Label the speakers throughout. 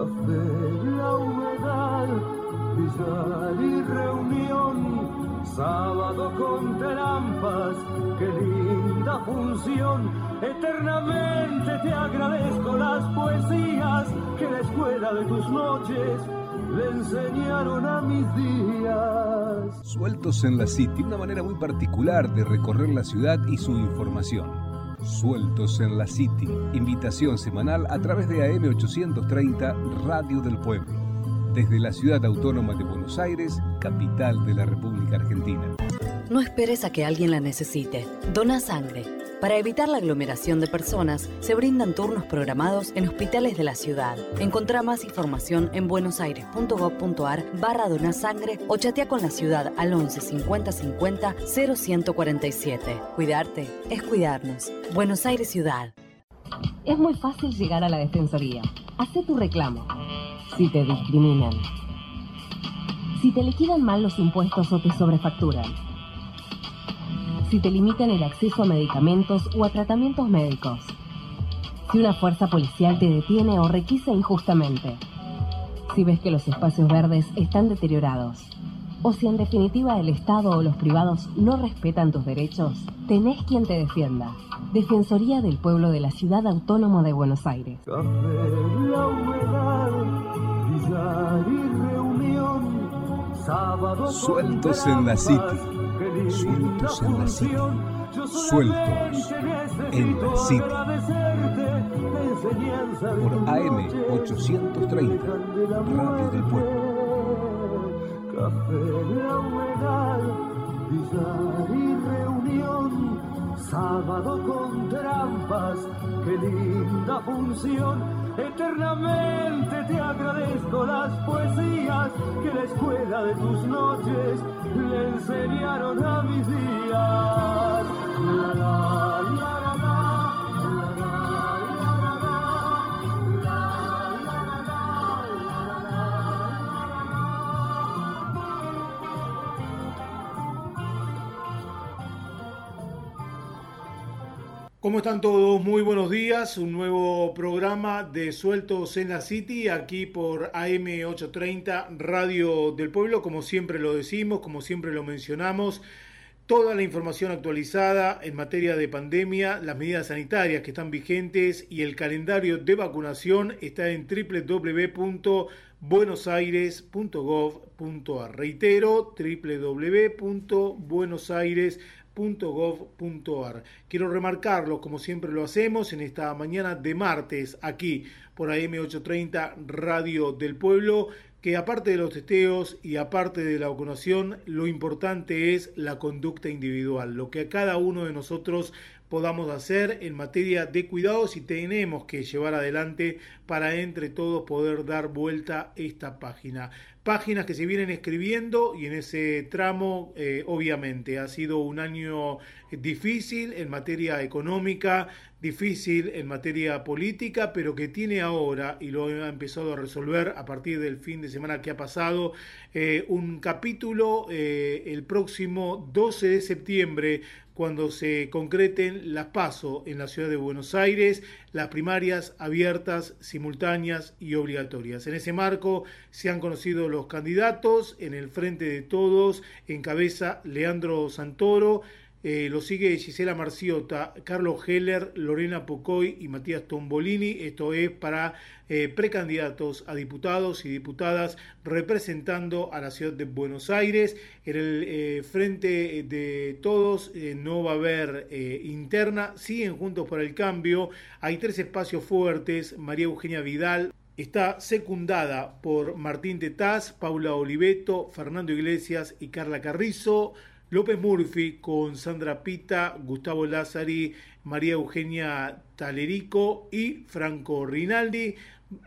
Speaker 1: Café, la humedad, billar y reunión, sábado con trampas, qué linda función. Eternamente te agradezco las poesías que la escuela de tus noches le enseñaron a mis días.
Speaker 2: Sueltos en la City, una manera muy particular de recorrer la ciudad y su información. Sueltos en la City, invitación semanal a través de AM830 Radio del Pueblo, desde la ciudad autónoma de Buenos Aires, capital de la República Argentina.
Speaker 3: No esperes a que alguien la necesite. Dona sangre. Para evitar la aglomeración de personas, se brindan turnos programados en hospitales de la ciudad. Encontrá más información en buenosaires.gov.ar barra donasangre o chatea con la ciudad al 11 50 50 0147. Cuidarte es cuidarnos. Buenos Aires Ciudad.
Speaker 4: Es muy fácil llegar a la Defensoría. Hacé tu reclamo. Si te discriminan. Si te liquidan mal los impuestos o te sobrefacturan si te limitan el acceso a medicamentos o a tratamientos médicos, si una fuerza policial te detiene o requisa injustamente, si ves que los espacios verdes están deteriorados, o si en definitiva el Estado o los privados no respetan tus derechos, tenés quien te defienda. Defensoría del Pueblo de la Ciudad Autónoma de Buenos Aires.
Speaker 2: Sueltos en la City Sueltos en la City. Sueltos en la City. Por AM 830, Radio del Pueblo.
Speaker 1: Café, la humedad, billar y reunión. Sábado con trampas, qué linda función Eternamente te agradezco las poesías que la escuela de tus noches le enseñaron a mis días.
Speaker 5: ¿Cómo están todos? Muy buenos días. Un nuevo programa de Sueltos en la City, aquí por AM830 Radio del Pueblo, como siempre lo decimos, como siempre lo mencionamos. Toda la información actualizada en materia de pandemia, las medidas sanitarias que están vigentes y el calendario de vacunación está en www.buenosaires.gov.ar. Reitero, www.buenosaires.gov.ar .gov.ar. Quiero remarcarlo, como siempre lo hacemos, en esta mañana de martes, aquí por AM830 Radio del Pueblo, que aparte de los testeos y aparte de la vacunación, lo importante es la conducta individual, lo que a cada uno de nosotros podamos hacer en materia de cuidados y tenemos que llevar adelante para entre todos poder dar vuelta esta página. Páginas que se vienen escribiendo y en ese tramo eh, obviamente. Ha sido un año difícil en materia económica, difícil en materia política, pero que tiene ahora, y lo ha empezado a resolver a partir del fin de semana que ha pasado, eh, un capítulo eh, el próximo 12 de septiembre cuando se concreten las PASO en la ciudad de Buenos Aires, las primarias abiertas, simultáneas y obligatorias. En ese marco se han conocido los candidatos, en el frente de todos encabeza Leandro Santoro, eh, lo sigue Gisela Marciota, Carlos Heller, Lorena Pocoy y Matías Tombolini. Esto es para eh, precandidatos a diputados y diputadas representando a la ciudad de Buenos Aires. En el eh, frente de todos no va a haber interna, siguen juntos por el cambio. Hay tres espacios fuertes. María Eugenia Vidal, Está secundada por Martín Tetaz, Paula Oliveto, Fernando Iglesias y Carla Carrizo. López Murphy con Sandra Pita, Gustavo Lázari, María Eugenia Talerico y Franco Rinaldi.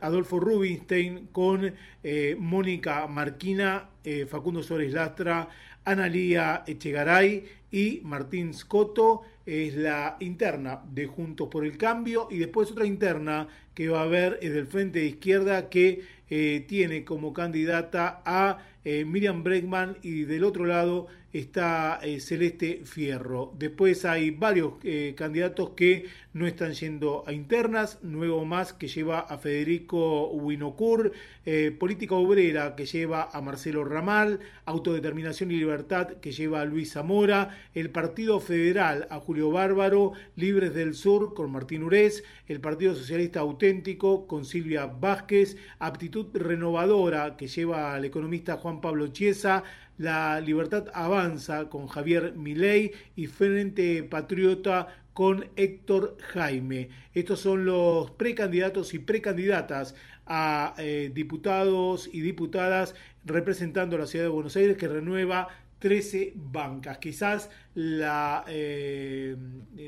Speaker 5: Adolfo Rubinstein con eh, Mónica Marquina, eh, Facundo Suárez Lastra, Analía Echegaray y Martín Scotto es la interna de Juntos por el Cambio y después otra interna que va a haber es del Frente de Izquierda que eh, tiene como candidata a eh, Miriam Bregman y del otro lado está eh, Celeste Fierro. Después hay varios eh, candidatos que no están yendo a internas, Nuevo Más que lleva a Federico Winocur, Política Obrera que lleva a Marcelo Ramal, Autodeterminación y Libertad que lleva a Luis Zamora, el Partido Federal a Julio Bárbaro, Libres del Sur con Martín Urés, el Partido Socialista Auténtico con Silvia Vázquez, Aptitud Renovadora que lleva al economista Juan Pablo Chiesa, La Libertad Avanza con Javier Milei y Frente Patriota con Héctor Jaime. Estos son los precandidatos y precandidatas a eh, diputados y diputadas representando a la ciudad de Buenos Aires que renueva 13 bancas. Quizás la eh,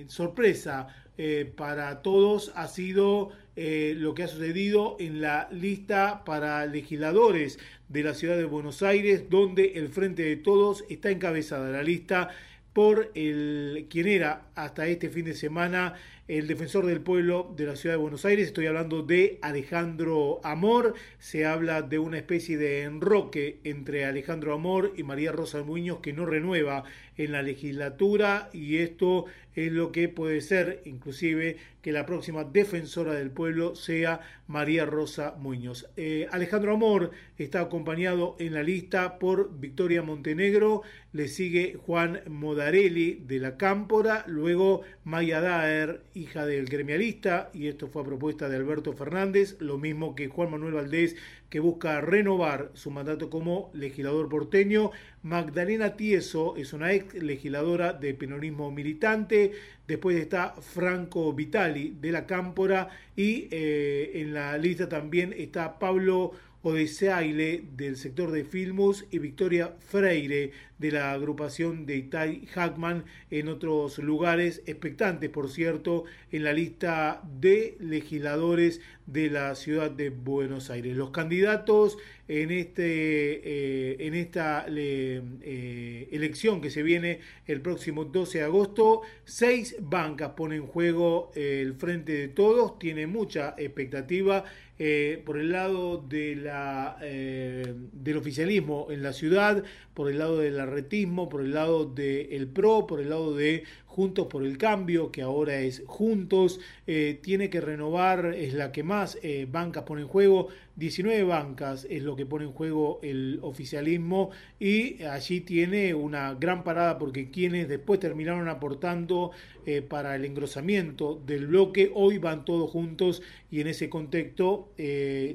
Speaker 5: sorpresa eh, para todos ha sido eh, lo que ha sucedido en la lista para legisladores de la ciudad de Buenos Aires, donde el Frente de Todos está encabezada. La lista por el quien era hasta este fin de semana el defensor del pueblo de la ciudad de Buenos Aires. Estoy hablando de Alejandro Amor. Se habla de una especie de enroque entre Alejandro Amor y María Rosa Muñoz que no renueva en la legislatura y esto es lo que puede ser inclusive que la próxima defensora del pueblo sea María Rosa Muñoz. Eh, Alejandro Amor está acompañado en la lista por Victoria Montenegro, le sigue Juan Modarelli de la Cámpora, luego Maya Daer, hija del gremialista, y esto fue a propuesta de Alberto Fernández, lo mismo que Juan Manuel Valdés, que busca renovar su mandato como legislador porteño. Magdalena Tieso es una ex legisladora de penonismo militante. Después está Franco Vitali de la Cámpora y eh, en la lista también está Pablo Odeseaile del sector de Filmus y Victoria Freire de la agrupación de Itai Hackman en otros lugares expectantes, por cierto, en la lista de legisladores de la ciudad de Buenos Aires. Los candidatos en, este, eh, en esta eh, elección que se viene el próximo 12 de agosto, seis bancas ponen en juego el frente de todos, tiene mucha expectativa eh, por el lado de la, del oficialismo en la ciudad, por el lado del arretismo, por el lado del PRO, por el lado de Juntos por el Cambio, que ahora es Juntos, eh, tiene que renovar, es la que más eh, bancas pone en juego, 19 bancas es lo que pone en juego el oficialismo y allí tiene una gran parada porque quienes después terminaron aportando eh, para el engrosamiento del bloque, hoy van todos juntos y en ese contexto,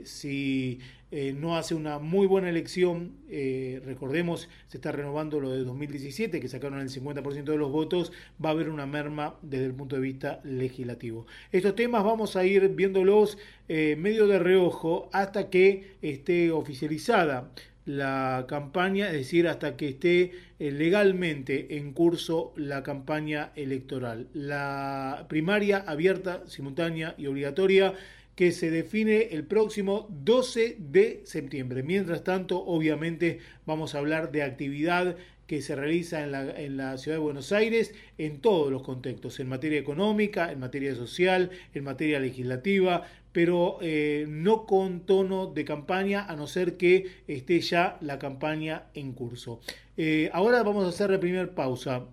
Speaker 5: si eh, no hace una muy buena elección. Eh, recordemos, se está renovando lo de 2017, que sacaron el 50% de los votos. Va a haber una merma desde el punto de vista legislativo. Estos temas vamos a ir viéndolos eh, medio de reojo hasta que esté oficializada la campaña, es decir, hasta que esté legalmente en curso la campaña electoral. La primaria abierta, simultánea y obligatoria que se define el próximo 12 de septiembre. Mientras tanto, obviamente vamos a hablar de actividad que se realiza en la, en la, ciudad de Buenos Aires en todos los contextos, en materia económica, en materia social, en materia legislativa, pero eh, no con tono de campaña, a no ser que esté ya la campaña en curso. Eh, ahora vamos a hacer la primera pausa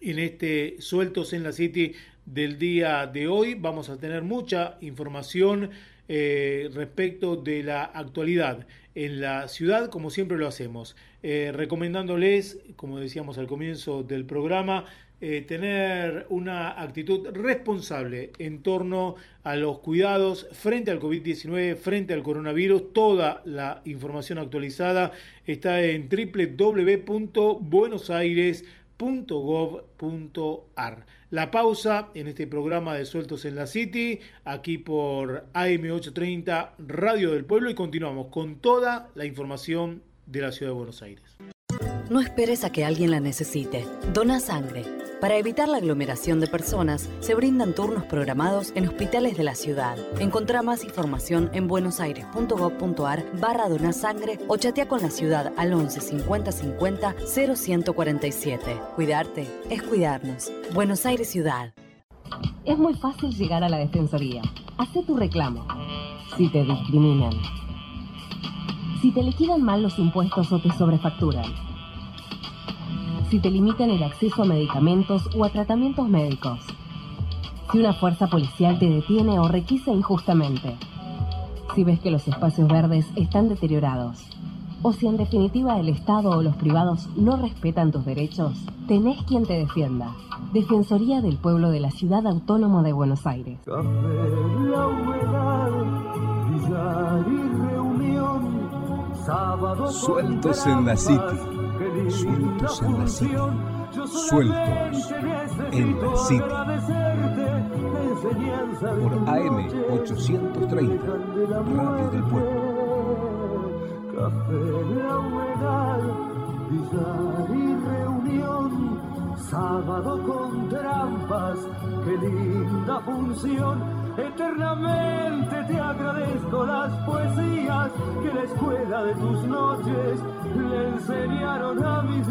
Speaker 5: en este Sueltos en la City del día de hoy. Vamos a tener mucha información eh, respecto de la actualidad en la ciudad, como siempre lo hacemos, eh, recomendándoles, como decíamos al comienzo del programa, eh, tener una actitud responsable en torno a los cuidados frente al COVID-19, frente al coronavirus. Toda la información actualizada está en www.buenosaires.gov.ar. La pausa en este programa de Sueltos en la City, aquí por AM830 Radio del Pueblo y continuamos con toda la información de la Ciudad de Buenos Aires.
Speaker 3: No esperes a que alguien la necesite. Dona sangre. Para evitar la aglomeración de personas, se brindan turnos programados en hospitales de la ciudad. Encontrá más información en buenosaires.gov.ar barra donasangre o chatea con la ciudad al 11 50 50 0147. Cuidarte es cuidarnos. Buenos Aires Ciudad.
Speaker 4: Es muy fácil llegar a la Defensoría. Hacé tu reclamo. Si te discriminan Si te liquidan mal los impuestos o te sobrefacturan. Si te limitan el acceso a medicamentos o a tratamientos médicos. Si una fuerza policial te detiene o requisa injustamente. Si ves que los espacios verdes están deteriorados. O si en definitiva el Estado o los privados no respetan tus derechos, tenés quien te defienda. Defensoría del Pueblo de la Ciudad Autónoma de Buenos Aires.
Speaker 2: Sueltos en la City. Sueltos en la City. Sueltos en la City. Por AM 830, Radio del Pueblo.
Speaker 1: Café, la humedad, billar y reunión, sábado con trampas, qué linda función Eternamente te agradezco las poesías que escuela de tus noches le enseñaron a mis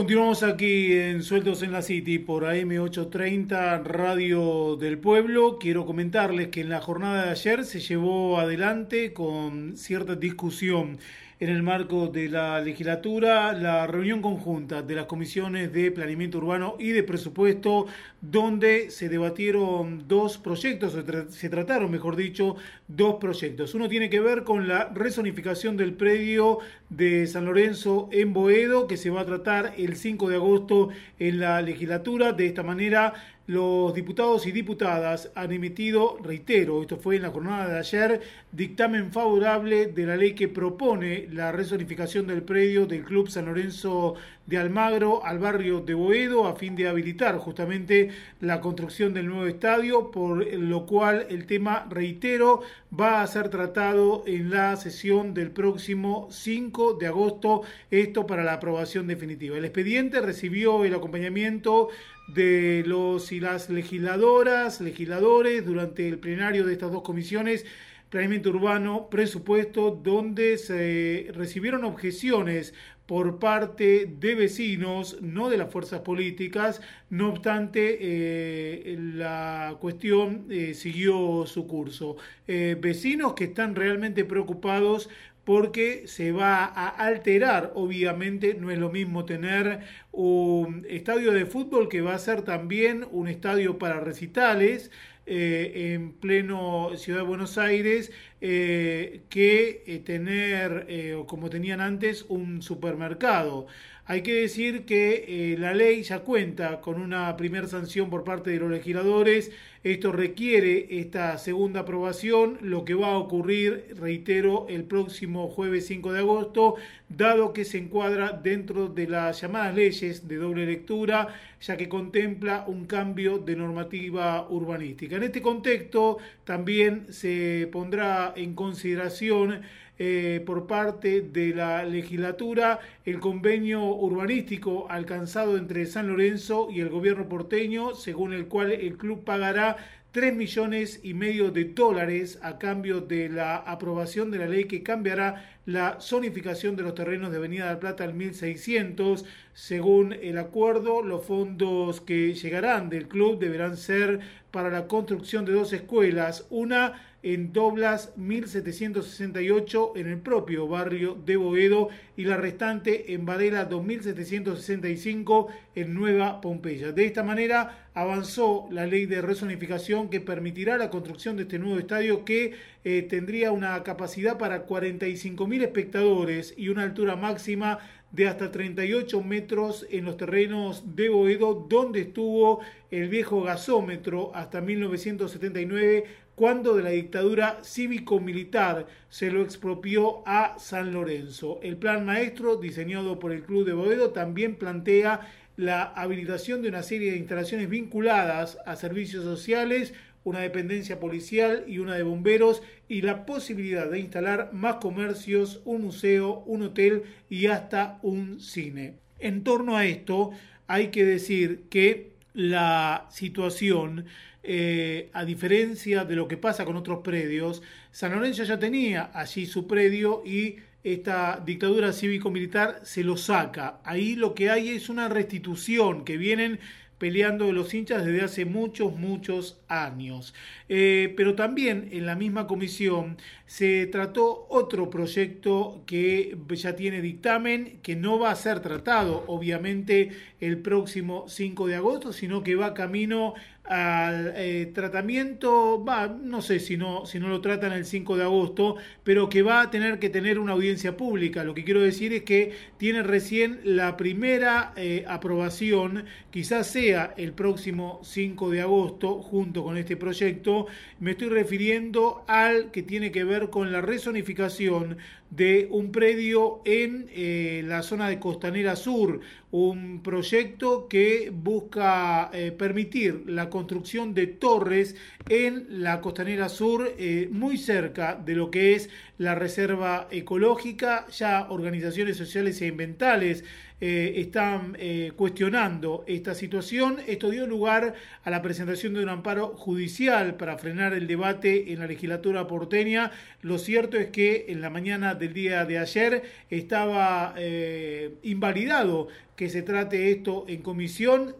Speaker 5: Continuamos aquí en Sueltos en la City por AM830 Radio del Pueblo. Quiero comentarles que en la jornada de ayer se llevó adelante con cierta discusión en el marco de la legislatura la reunión conjunta de las comisiones de planeamiento urbano y de presupuesto, donde se debatieron dos proyectos, se trataron, mejor dicho, dos proyectos. Uno tiene que ver con la resonificación del predio de San Lorenzo en Boedo, que se va a tratar el 5 de agosto en la legislatura. De esta manera, los diputados y diputadas han emitido, reitero, esto fue en la jornada de ayer, dictamen favorable de la ley que propone la resonificación del predio del Club San Lorenzo de Almagro al barrio de Boedo a fin de habilitar justamente la construcción del nuevo estadio, por lo cual el tema, reitero, va a ser tratado en la sesión del próximo 5 de agosto, esto para la aprobación definitiva. El expediente recibió el acompañamiento de los y las legisladoras, legisladores durante el plenario de estas dos comisiones, planeamiento urbano, presupuesto, donde se recibieron objeciones por parte de vecinos, no de las fuerzas políticas, no obstante eh, la cuestión eh, siguió su curso. Eh, vecinos que están realmente preocupados porque se va a alterar, obviamente no es lo mismo tener un estadio de fútbol que va a ser también un estadio para recitales eh, en pleno Ciudad de Buenos Aires eh, que eh, tener, como tenían antes, un supermercado. Hay que decir que la ley ya cuenta con una primera sanción por parte de los legisladores esto requiere esta segunda aprobación, lo que va a ocurrir, reitero, el próximo jueves 5 de agosto, dado que se encuadra dentro de las llamadas leyes de doble lectura, ya que contempla un cambio de normativa urbanística. En este contexto también se pondrá en consideración eh, por parte de la legislatura el convenio urbanístico alcanzado entre San Lorenzo y el gobierno porteño, según el cual el club pagará 3 millones y medio de dólares a cambio de la aprobación de la ley que cambiará la zonificación de los terrenos de Avenida del Plata al 1600. Según el acuerdo, los fondos que llegarán del club deberán ser para la construcción de dos escuelas, una en Doblas 1768 en el propio barrio de Boedo y la restante en Varela 2765 en Nueva Pompeya. De esta manera avanzó la ley de rezonificación que permitirá la construcción de este nuevo estadio que eh, tendría una capacidad para 45.000 espectadores y una altura máxima de hasta 38 metros en los terrenos de Boedo, donde estuvo el viejo gasómetro hasta 1979 cuando de la dictadura cívico-militar se lo expropió a San Lorenzo. El plan maestro, diseñado por el Club de Boedo, también plantea la habilitación de una serie de instalaciones vinculadas a servicios sociales, una dependencia policial y una de bomberos y la posibilidad de instalar más comercios, un museo, un hotel y hasta un cine. En torno a esto hay que decir que la situación, eh, a diferencia de lo que pasa con otros predios, San Lorenzo ya tenía allí su predio y esta dictadura cívico-militar se lo saca. Ahí lo que hay es una restitución que vienen peleando los hinchas desde hace muchos, muchos años. Eh, pero también en la misma comisión se trató otro proyecto que ya tiene dictamen, que no va a ser tratado obviamente el próximo 5 de agosto, sino que va camino al eh, tratamiento, no sé si no, si no lo tratan el 5 de agosto, pero que va a tener que tener una audiencia pública. Lo que quiero decir es que tiene recién la primera eh, aprobación, quizás sea el próximo 5 de agosto, junto con este proyecto. Me estoy refiriendo al que tiene que ver con la rezonificación de un predio en eh, la zona de Costanera Sur, un proyecto que busca eh, permitir la construcción de torres en la Costanera Sur, eh, muy cerca de lo que es la reserva ecológica. Ya organizaciones sociales e ambientales eh, están eh, cuestionando esta situación. Esto dio lugar a la presentación de un amparo judicial para frenar el debate en la legislatura porteña. Lo cierto es que en la mañana del día de ayer estaba eh, invalidado que se trate esto en comisión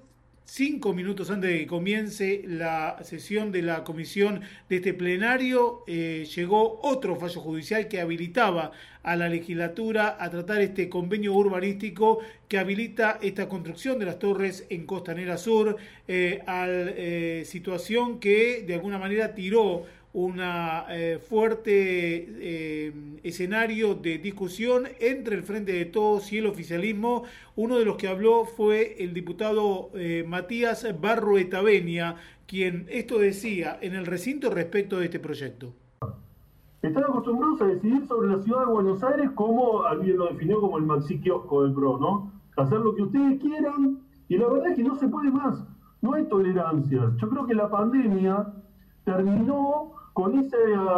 Speaker 5: cinco minutos antes de que comience la sesión de la comisión de este plenario, eh, llegó otro fallo judicial que habilitaba a la legislatura a tratar este convenio urbanístico que habilita esta construcción de las torres en Costanera Sur, eh, a eh, situación que de alguna manera tiró un eh, fuerte eh, escenario de discusión entre el Frente de Todos y el oficialismo. Uno de los que habló fue el diputado eh, Matías Barruetavenia, quien esto decía en el recinto respecto de este proyecto.
Speaker 6: Están acostumbrados a decidir sobre la ciudad de Buenos Aires como alguien lo definió como el maxi kiosco del PRO, ¿no? Hacer lo que ustedes quieran y la verdad es que no se puede más. No hay tolerancia. Yo creo que la pandemia terminó con esa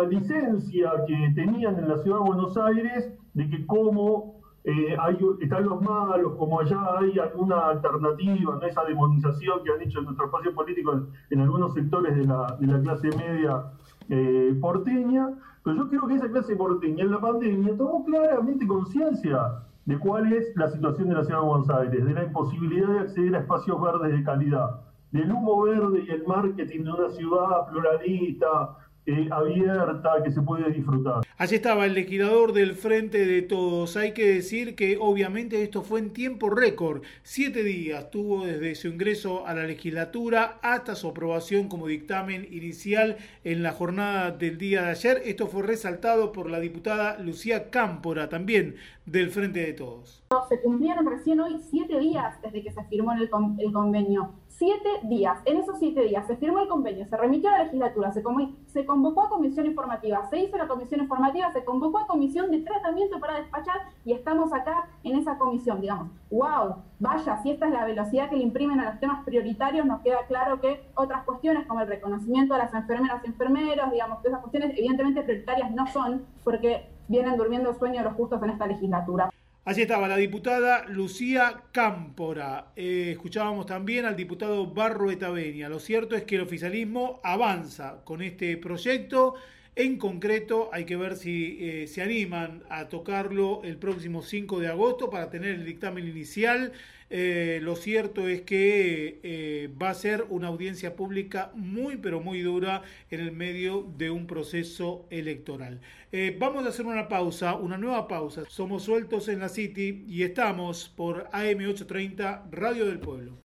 Speaker 6: licencia que tenían en la ciudad de Buenos Aires de que como eh, están los malos, como allá hay alguna alternativa, ¿no? esa demonización que han hecho en nuestro espacio político en, algunos sectores de la, de la clase media eh, porteña, pero yo creo que esa clase porteña en la pandemia tomó claramente conciencia de cuál es la situación de la ciudad de Buenos Aires, de la imposibilidad de acceder a espacios verdes de calidad, del humo verde y el marketing de una ciudad pluralista, eh, abierta, que se puede disfrutar.
Speaker 5: Allí estaba el legislador del Frente de Todos. Hay que decir que obviamente esto fue en tiempo récord. Siete días tuvo desde su ingreso a la legislatura hasta su aprobación como dictamen inicial en la jornada del día de ayer. Esto fue resaltado por la diputada Lucía Cámpora, también del Frente de Todos.
Speaker 7: Se cumplieron recién hoy siete días desde que se firmó el, el convenio siete días. En esos siete días se firmó el convenio, se remitió a la legislatura, se, se, convocó a comisión informativa, se hizo la comisión informativa, se convocó a comisión de tratamiento para despachar y estamos acá en esa comisión, digamos. ¡Wow! Vaya, si esta es la velocidad que le imprimen a los temas prioritarios, nos queda claro que otras cuestiones como el reconocimiento de las enfermeras y enfermeros, digamos que esas cuestiones evidentemente prioritarias no son porque vienen durmiendo el sueño de los justos en esta legislatura.
Speaker 5: Allí estaba la diputada Lucía Cámpora. Eh, escuchábamos también al diputado Barro Etaveña. Lo cierto es que el oficialismo avanza con este proyecto. En concreto, hay que ver si eh, se animan a tocarlo el próximo 5 de agosto para tener el dictamen inicial eh, lo cierto es que eh, va a ser una audiencia pública muy, pero muy dura en el medio de un proceso electoral. Eh, vamos a hacer una pausa, una nueva pausa. Somos sueltos en la City y estamos por AM830 Radio del Pueblo.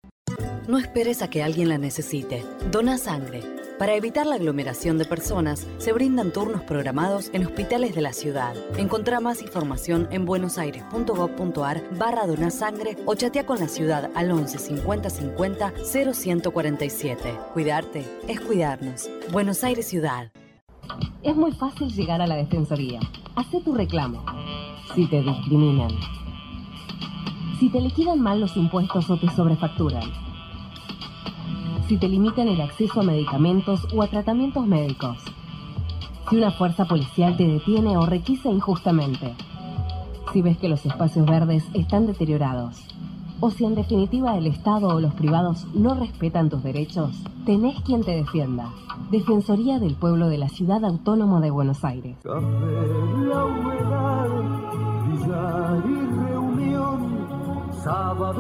Speaker 3: No esperes a que alguien la necesite. Dona sangre. Para evitar la aglomeración de personas, se brindan turnos programados en hospitales de la ciudad. Encontrá más información en buenosaires.gov.ar barra donasangre o chatea con la ciudad al 11 50 50 0147. Cuidarte es cuidarnos. Buenos Aires Ciudad.
Speaker 4: Es muy fácil llegar a la Defensoría. Hacé tu reclamo. Si te discriminan. Si te liquidan mal los impuestos o te sobrefacturan si te limitan el acceso a medicamentos o a tratamientos médicos. Si una fuerza policial te detiene o requisa injustamente. Si ves que los espacios verdes están deteriorados. o si en definitiva el Estado o los privados no respetan tus derechos, tenés quien te defienda. Defensoría del Pueblo de la Ciudad Autónoma de Buenos Aires.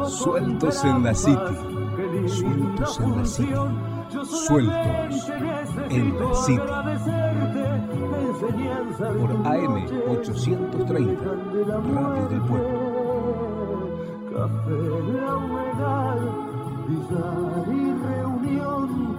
Speaker 2: Sueltos en la City. Sueltos en la City. Sueltos en la City. Por AM 830, Radio del Pueblo.
Speaker 1: Café, la humedad, billar y reunión,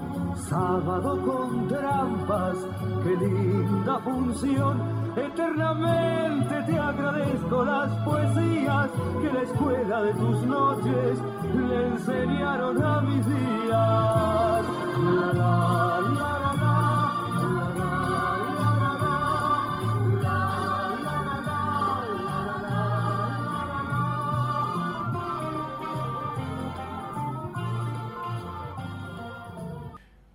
Speaker 1: sábado con trampas, qué linda función. Eternamente te agradezco las poesías que la escuela de tus noches le enseñaron a mis días.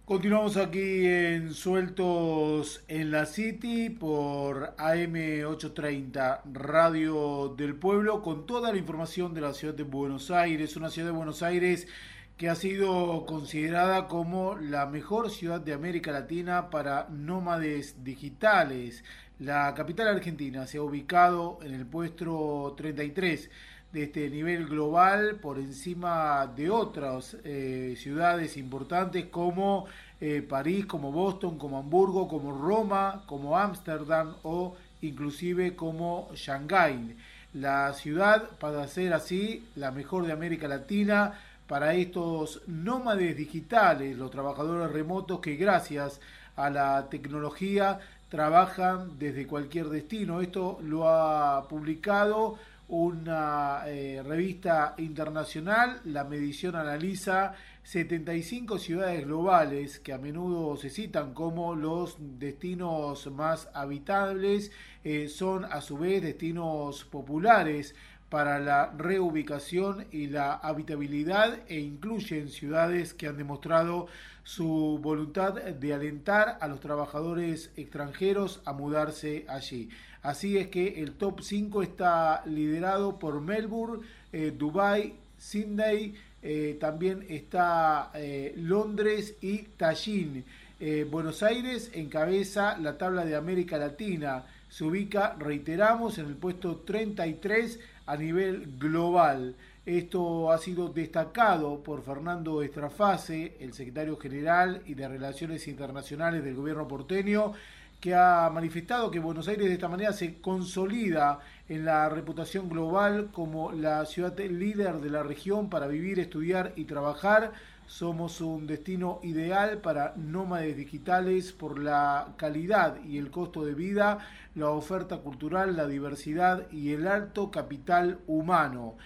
Speaker 5: Continuamos aquí en Sueltos en la City por AM830 Radio del Pueblo con toda la información de la ciudad de Buenos Aires, una ciudad de Buenos Aires que ha sido considerada como la mejor ciudad de América Latina para nómades digitales. La capital argentina se ha ubicado en el puesto 33 de este nivel global por encima de otras eh, ciudades importantes como eh, París, como Boston, como Hamburgo, como Roma, como Ámsterdam o inclusive como Shanghái. La ciudad para ser así la mejor de América Latina para estos nómades digitales, los trabajadores remotos que gracias a la tecnología trabajan desde cualquier destino. Esto lo ha publicado una eh, revista internacional. La medición analiza 75 ciudades globales que a menudo se citan como los destinos más habitables. Eh, son a su vez destinos populares para la reubicación y la habitabilidad e incluyen ciudades que han demostrado su voluntad de alentar a los trabajadores extranjeros a mudarse allí. Así es que el top 5 está liderado por Melbourne, eh, Dubai, Sydney, eh, también está eh, Londres y Tallinn. Buenos Aires encabeza la tabla de América Latina. Se ubica, reiteramos, en el puesto 33 a nivel global. Esto ha sido destacado por Fernando Estrafase, el secretario general y de Relaciones Internacionales del gobierno porteño, que ha manifestado que Buenos Aires de esta manera se consolida en la reputación global como la ciudad líder de la región para vivir, estudiar y trabajar. Somos un destino ideal para nómades digitales por la calidad y el costo de vida, la oferta cultural, la diversidad y el alto capital humano.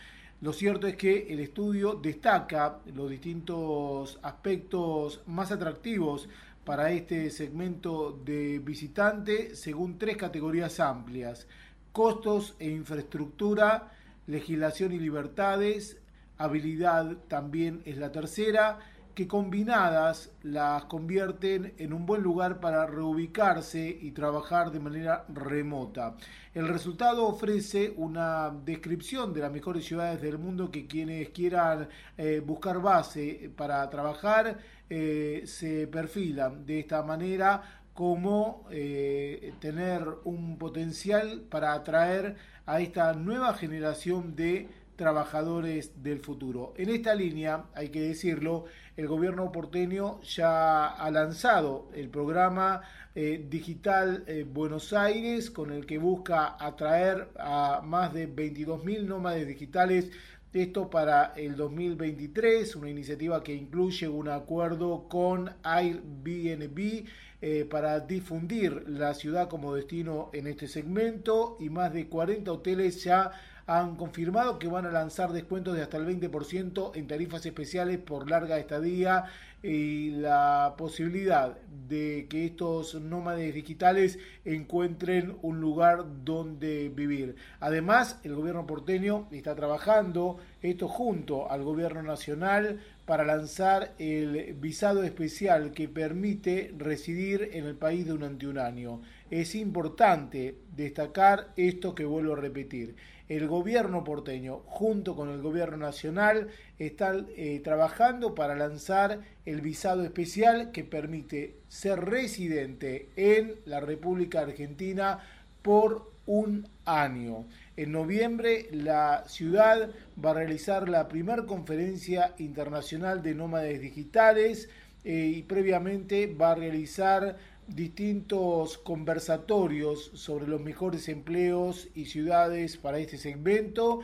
Speaker 5: Lo cierto es que el estudio destaca los distintos aspectos más atractivos para este segmento de visitante según tres categorías amplias. Costos e infraestructura, legislación y libertades, habilidad también es la tercera, que combinadas las convierten en un buen lugar para reubicarse y trabajar de manera remota. El resultado ofrece una descripción de las mejores ciudades del mundo que quienes quieran eh, buscar base para trabajar eh, se perfilan de esta manera como eh, tener un potencial para atraer a esta nueva generación de trabajadores del futuro. En esta línea, hay que decirlo, el gobierno porteño ya ha lanzado el programa eh, digital Buenos Aires, con el que busca atraer a más de 22.000 nómades digitales. Esto para el 2023, una iniciativa que incluye un acuerdo con Airbnb eh, para difundir la ciudad como destino en este segmento y más de 40 hoteles ya han confirmado que van a lanzar descuentos de hasta el 20% en tarifas especiales por larga estadía y la posibilidad de que estos nómades digitales encuentren un lugar donde vivir. Además, el gobierno porteño está trabajando esto junto al gobierno nacional para lanzar el visado especial que permite residir en el país durante un año. Es importante destacar esto que vuelvo a repetir. El gobierno porteño, junto con el gobierno nacional, están eh, trabajando para lanzar el visado especial que permite ser residente en la República Argentina por un año. En noviembre la ciudad va a realizar la primera conferencia internacional de nómades digitales eh, y previamente va a realizar distintos conversatorios sobre los mejores empleos y ciudades para este segmento,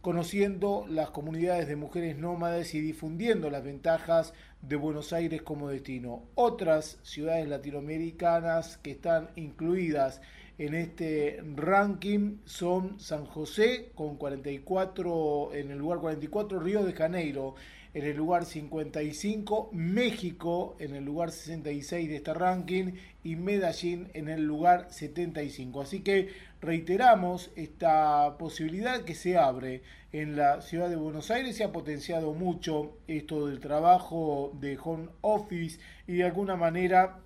Speaker 5: conociendo las comunidades de mujeres nómades y difundiendo las ventajas de Buenos Aires como destino. Otras ciudades latinoamericanas que están incluidas en este ranking son San José con 44 en el lugar 44, Río de Janeiro en el lugar 55, México en el lugar 66 de este ranking y Medellín en el lugar 75. Así que reiteramos esta posibilidad que se abre en la ciudad de Buenos Aires. Se ha potenciado mucho esto del trabajo de home office y de alguna manera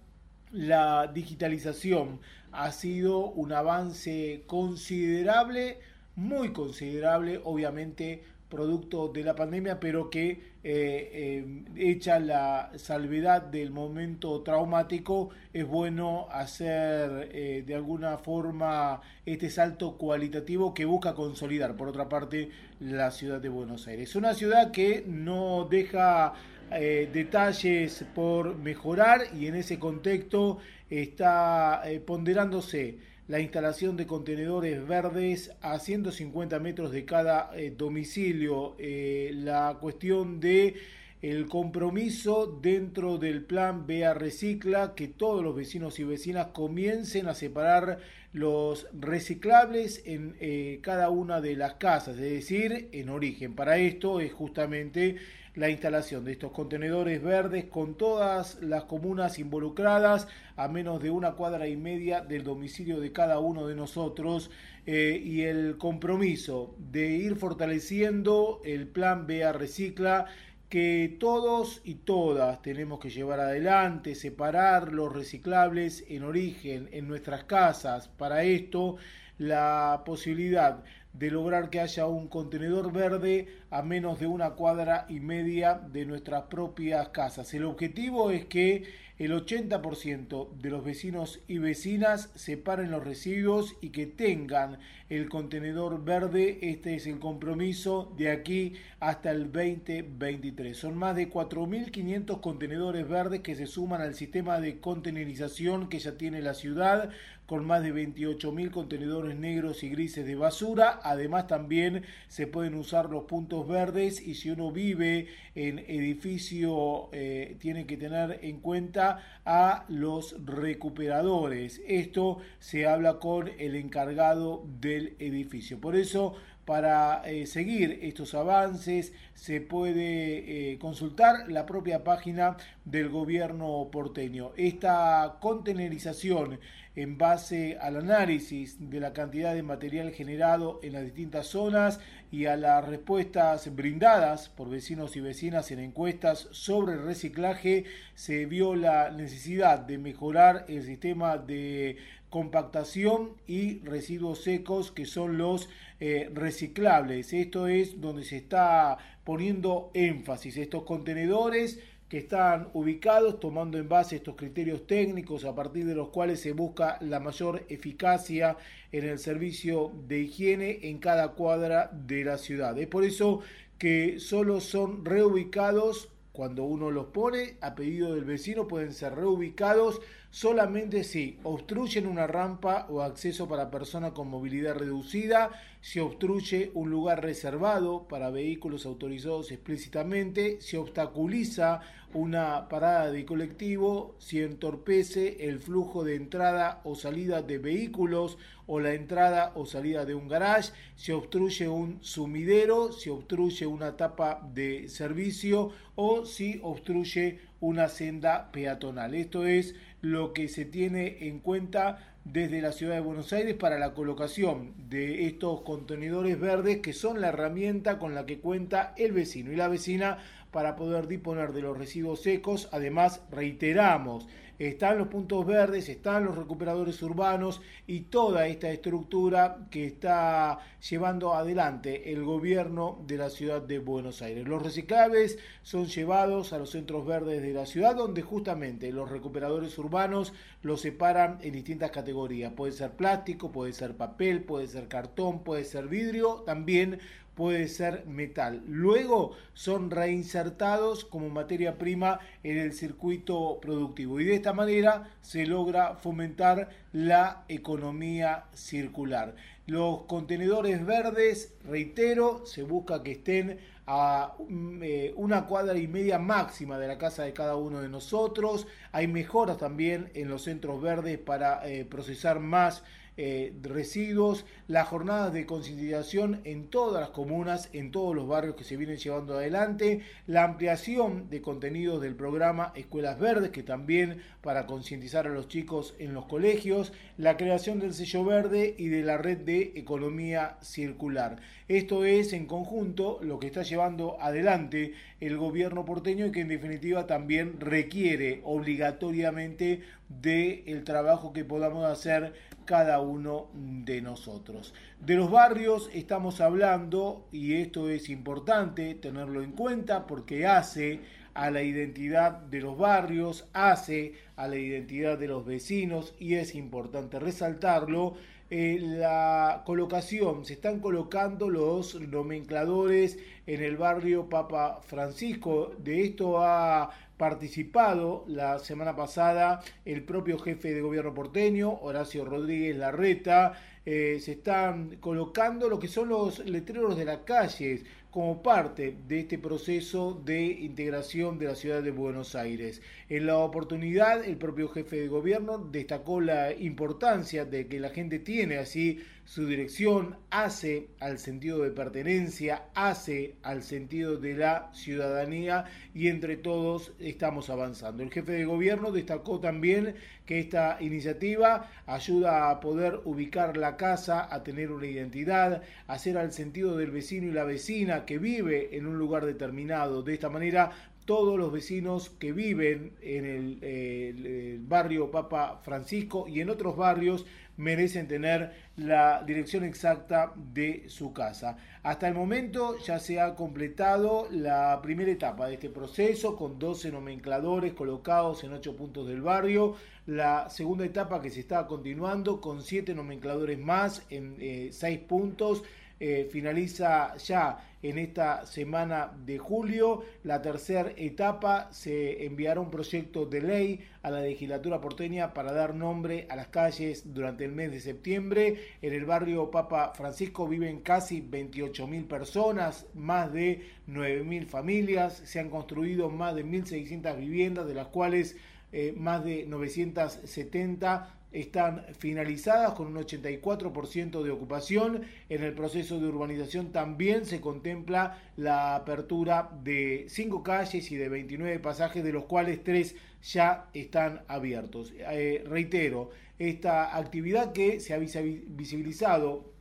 Speaker 5: la digitalización ha sido un avance considerable, muy considerable, obviamente producto de la pandemia, pero que eh, eh, hecha la salvedad del momento traumático, es bueno hacer eh, de alguna forma este salto cualitativo que busca consolidar, por otra parte, la ciudad de Buenos Aires. Una ciudad que no deja detalles por mejorar y en ese contexto está ponderándose la instalación de contenedores verdes a 150 metros de cada eh, domicilio, eh, la cuestión de el compromiso dentro del plan BEA Recicla, que todos los vecinos y vecinas comiencen a separar los reciclables en eh, cada una de las casas, es decir, en origen. Para esto es justamente la instalación de estos contenedores verdes con todas las comunas involucradas a menos de una cuadra y media del domicilio de cada uno de nosotros eh, y el compromiso de ir fortaleciendo el plan BEA Recicla que todos y todas tenemos que llevar adelante, separar los reciclables en origen, en nuestras casas. Para esto, la posibilidad de lograr que haya un contenedor verde a menos de una cuadra y media de nuestras propias casas. El objetivo es que el 80% de los vecinos y vecinas separen los residuos y que tengan el contenedor verde. Este es el compromiso de aquí hasta el 2023. Son más de 4.500 contenedores verdes que se suman al sistema de contenerización que ya tiene la ciudad con más de 28.000 contenedores negros y grises de basura. Además también se pueden usar los puntos verdes y si uno vive en edificio eh, tiene que tener en cuenta a los recuperadores. Esto se habla con el encargado del edificio. Por eso para eh, seguir estos avances se puede eh, consultar la propia página del gobierno porteño. Esta contenerización en base al análisis de la cantidad de material generado en las distintas zonas y a las respuestas brindadas por vecinos y vecinas en encuestas sobre reciclaje, se vio la necesidad de mejorar el sistema de compactación y residuos secos que son los eh, reciclables. Esto es donde se está poniendo énfasis. Estos contenedores están ubicados tomando en base estos criterios técnicos a partir de los cuales se busca la mayor eficacia en el servicio de higiene en cada cuadra de la ciudad. Es por eso que solo son reubicados cuando uno los pone a pedido del vecino pueden ser reubicados solamente si obstruyen una rampa o acceso para personas con movilidad reducida, si obstruye un lugar reservado para vehículos autorizados explícitamente, si obstaculiza una parada de colectivo, si entorpece el flujo de entrada o salida de vehículos o la entrada o salida de un garage, si obstruye un sumidero, si obstruye una tapa de servicio o si obstruye una senda peatonal. Esto es lo que se tiene en cuenta desde la ciudad de Buenos Aires para la colocación de estos contenedores verdes que son la herramienta con la que cuenta el vecino y la vecina para poder disponer de los residuos secos. Además, reiteramos, están los puntos verdes, están los recuperadores urbanos y toda esta estructura que está llevando adelante el gobierno de la ciudad de Buenos Aires. Los reciclables son llevados a los centros verdes de la ciudad donde justamente los recuperadores urbanos los separan en distintas categorías. Puede ser plástico, puede ser papel, puede ser cartón, puede ser vidrio, también puede ser metal. Luego son reinsertados como materia prima en el circuito productivo y de esta manera se logra fomentar la economía circular. Los contenedores verdes, reitero, se busca que estén a mm, eh, una cuadra y media máxima de la casa de cada uno de nosotros. Hay mejoras también en los centros verdes para eh, procesar más eh, residuos, las jornadas de concientización en todas las comunas, en todos los barrios que se vienen llevando adelante, la ampliación de contenidos del programa Escuelas Verdes, que también para concientizar a los chicos en los colegios, la creación del sello verde y de la red de economía circular. Esto es en conjunto lo que está llevando adelante el gobierno porteño y que en definitiva también requiere obligatoriamente del trabajo que podamos hacer cada uno de nosotros. De los barrios estamos hablando y esto es importante tenerlo en cuenta porque hace a la identidad de los barrios, hace a la identidad de los vecinos y es importante resaltarlo. Eh, la colocación, se están colocando los nomencladores en el barrio Papa Francisco. De esto ha participado la semana pasada el propio jefe de gobierno porteño, Horacio Rodríguez Larreta. Eh, se están colocando lo que son los letreros de las calles como parte de este proceso de integración de la ciudad de Buenos Aires. En la oportunidad, el propio jefe de gobierno destacó la importancia de que la gente tiene así su dirección, hace al sentido de pertenencia, hace al sentido de la ciudadanía y entre todos estamos avanzando. El jefe de gobierno destacó también que esta iniciativa ayuda a poder ubicar la casa, a tener una identidad, a hacer al sentido del vecino y la vecina que vive en un lugar determinado. De esta manera todos los vecinos que viven en el, barrio Papa Francisco y en otros barrios merecen tener la dirección exacta de su casa. Hasta el momento ya se ha completado la primera etapa de este proceso con 12 nomencladores colocados en 8 puntos del barrio. La segunda etapa que se está continuando con 7 nomencladores más en 6 eh, puntos eh, finaliza ya en esta semana de julio. La tercera etapa se enviará un proyecto de ley a la legislatura porteña para dar nombre a las calles durante el mes de septiembre. En el barrio Papa Francisco viven casi 28 mil personas, más de 9 mil familias. Se han construido más de 1.600 viviendas, de las cuales eh, más de 970 están finalizadas con un 84% de ocupación. En el proceso de urbanización también se contempla la apertura de 5 calles y de 29 pasajes, de los cuales 3 ya están abiertos. Eh, reitero, esta actividad que se ha visibilizado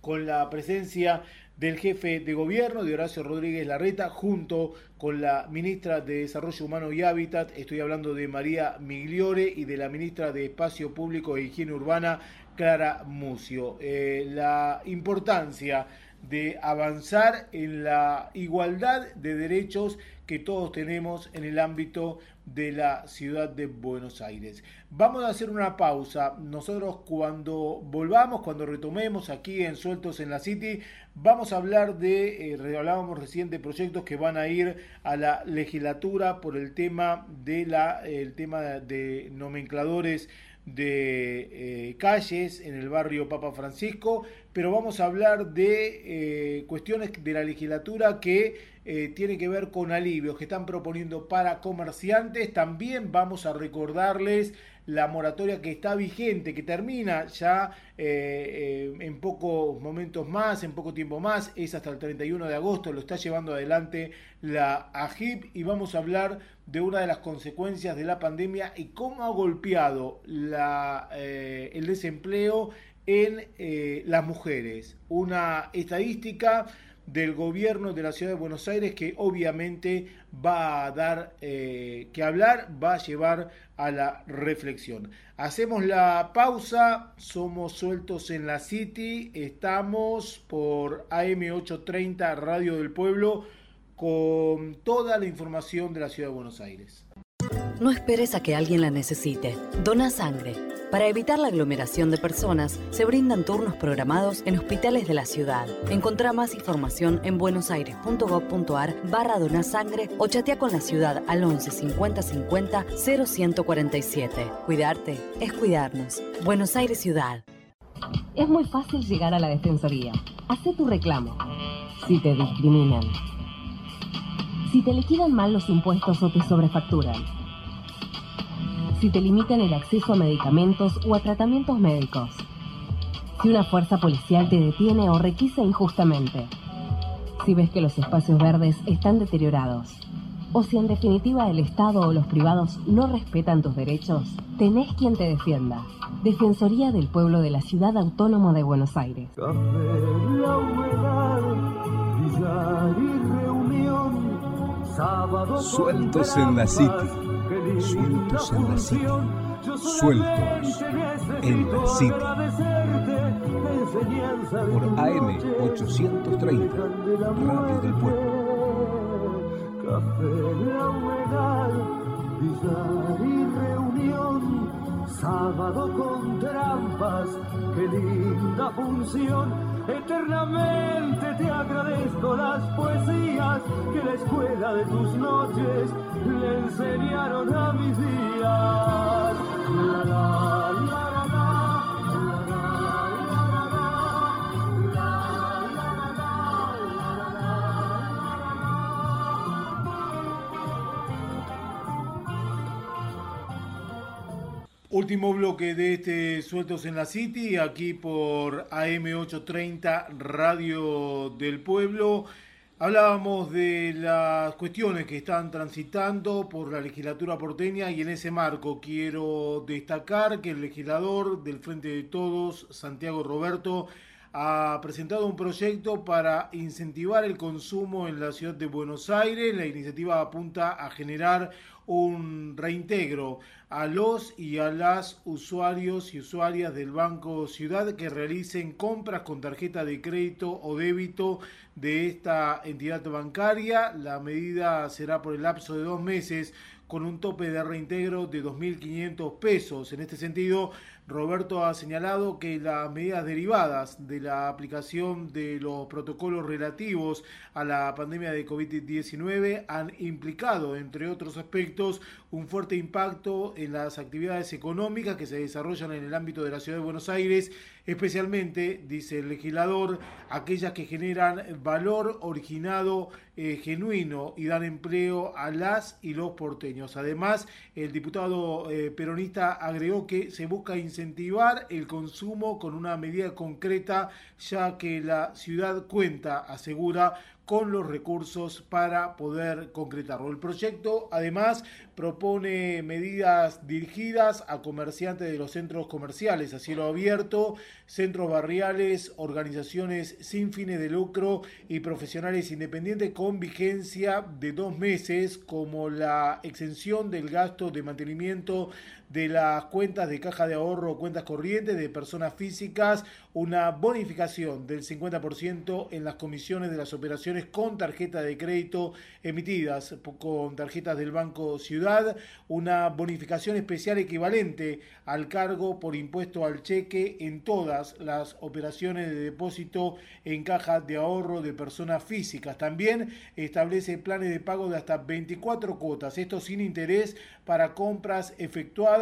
Speaker 5: con la presencia del jefe de gobierno, de Horacio Rodríguez Larreta, junto con la ministra de Desarrollo Humano y Hábitat, estoy hablando de María Migliore, y de la ministra de Espacio Público e Higiene Urbana, Clara Mucio. Eh, la importancia de avanzar en la igualdad de derechos que todos tenemos en el ámbito de la ciudad de Buenos Aires. Vamos a hacer una pausa. Nosotros cuando volvamos, cuando retomemos aquí en Sueltos en la City, vamos a hablar de, eh, hablábamos recién de proyectos que van a ir a la legislatura por el tema de la, el tema de nomencladores de eh, calles en el barrio Papa Francisco, pero vamos a hablar de eh, cuestiones de la legislatura que eh, tienen que ver con alivios que están proponiendo para comerciantes. También vamos a recordarles la moratoria que está vigente, que termina ya eh, eh, en pocos momentos más, en poco tiempo más, es hasta el 31 de agosto, lo está llevando adelante la AGIP y vamos a hablar de una de las consecuencias de la pandemia y cómo ha golpeado la, eh, el desempleo en las mujeres. Una estadística del gobierno de la ciudad de Buenos Aires que obviamente va a dar eh, que hablar, va a llevar a la reflexión. Hacemos la pausa, somos sueltos en la City, estamos por AM830 Radio del Pueblo con toda la información de la ciudad de Buenos Aires.
Speaker 3: No esperes a que alguien la necesite. Dona sangre. Para evitar la aglomeración de personas, se brindan turnos programados en hospitales de la ciudad. Encontrá más información en buenosaires.gov.ar barra donasangre o chatea con la ciudad al 11 50 50 0147. Cuidarte es cuidarnos. Buenos Aires Ciudad.
Speaker 4: Es muy fácil llegar a la Defensoría. Hacé tu reclamo. Si te discriminan. Si te liquidan mal los impuestos o te sobrefacturan si te limitan el acceso a medicamentos o a tratamientos médicos, si una fuerza policial te detiene o requisa injustamente, si ves que los espacios verdes están deteriorados, o si en definitiva el Estado o los privados no respetan tus derechos, tenés quien te defienda. Defensoría del Pueblo de la Ciudad Autónoma de Buenos Aires.
Speaker 2: Sueltos en la City Sueltos en la City. Sueltos en la City. Por AM 830, Radio del Pueblo.
Speaker 1: Café la humedad, billar y reunión. Sábado con trampas, qué linda función Eternamente te agradezco las poesías que la escuela de tus noches le enseñaron a mis días.
Speaker 5: Último bloque de este Sueltos en la City, aquí por AM830 Radio del Pueblo. Hablábamos de las cuestiones que están transitando por la legislatura porteña y en ese marco quiero destacar que el legislador del Frente de Todos, Santiago Roberto, ha presentado un proyecto para incentivar el consumo en la ciudad de Buenos Aires. La iniciativa apunta a generar un reintegro a los y a las usuarios y usuarias del Banco Ciudad que realicen compras con tarjeta de crédito o débito de esta entidad bancaria. La medida será por el lapso de dos meses con un tope de reintegro de 2.500 pesos. En este sentido, Roberto ha señalado que las medidas derivadas de la aplicación de los protocolos relativos a la pandemia de COVID-19 han implicado, entre otros aspectos, un fuerte impacto en las actividades económicas que se desarrollan en el ámbito de la ciudad de Buenos Aires, especialmente, dice el legislador, aquellas que generan valor originado eh, genuino y dan empleo a las y los porteños. Además, el diputado eh, peronista agregó que se busca incentivar el consumo con una medida concreta, ya que la ciudad cuenta, asegura, con los recursos para poder concretarlo. El proyecto además propone medidas dirigidas a comerciantes de los centros comerciales a cielo abierto, centros barriales, organizaciones sin fines de lucro y profesionales independientes con vigencia de dos meses, como la exención del gasto de mantenimiento de las cuentas de caja de ahorro o cuentas corrientes de personas físicas, una bonificación del 50% en las comisiones de las operaciones con tarjeta de crédito emitidas con tarjetas del Banco Ciudad, una bonificación especial equivalente al cargo por impuesto al cheque en todas las operaciones de depósito en caja de ahorro de personas físicas. También establece planes de pago de hasta 24 cuotas, esto sin interés para compras efectuadas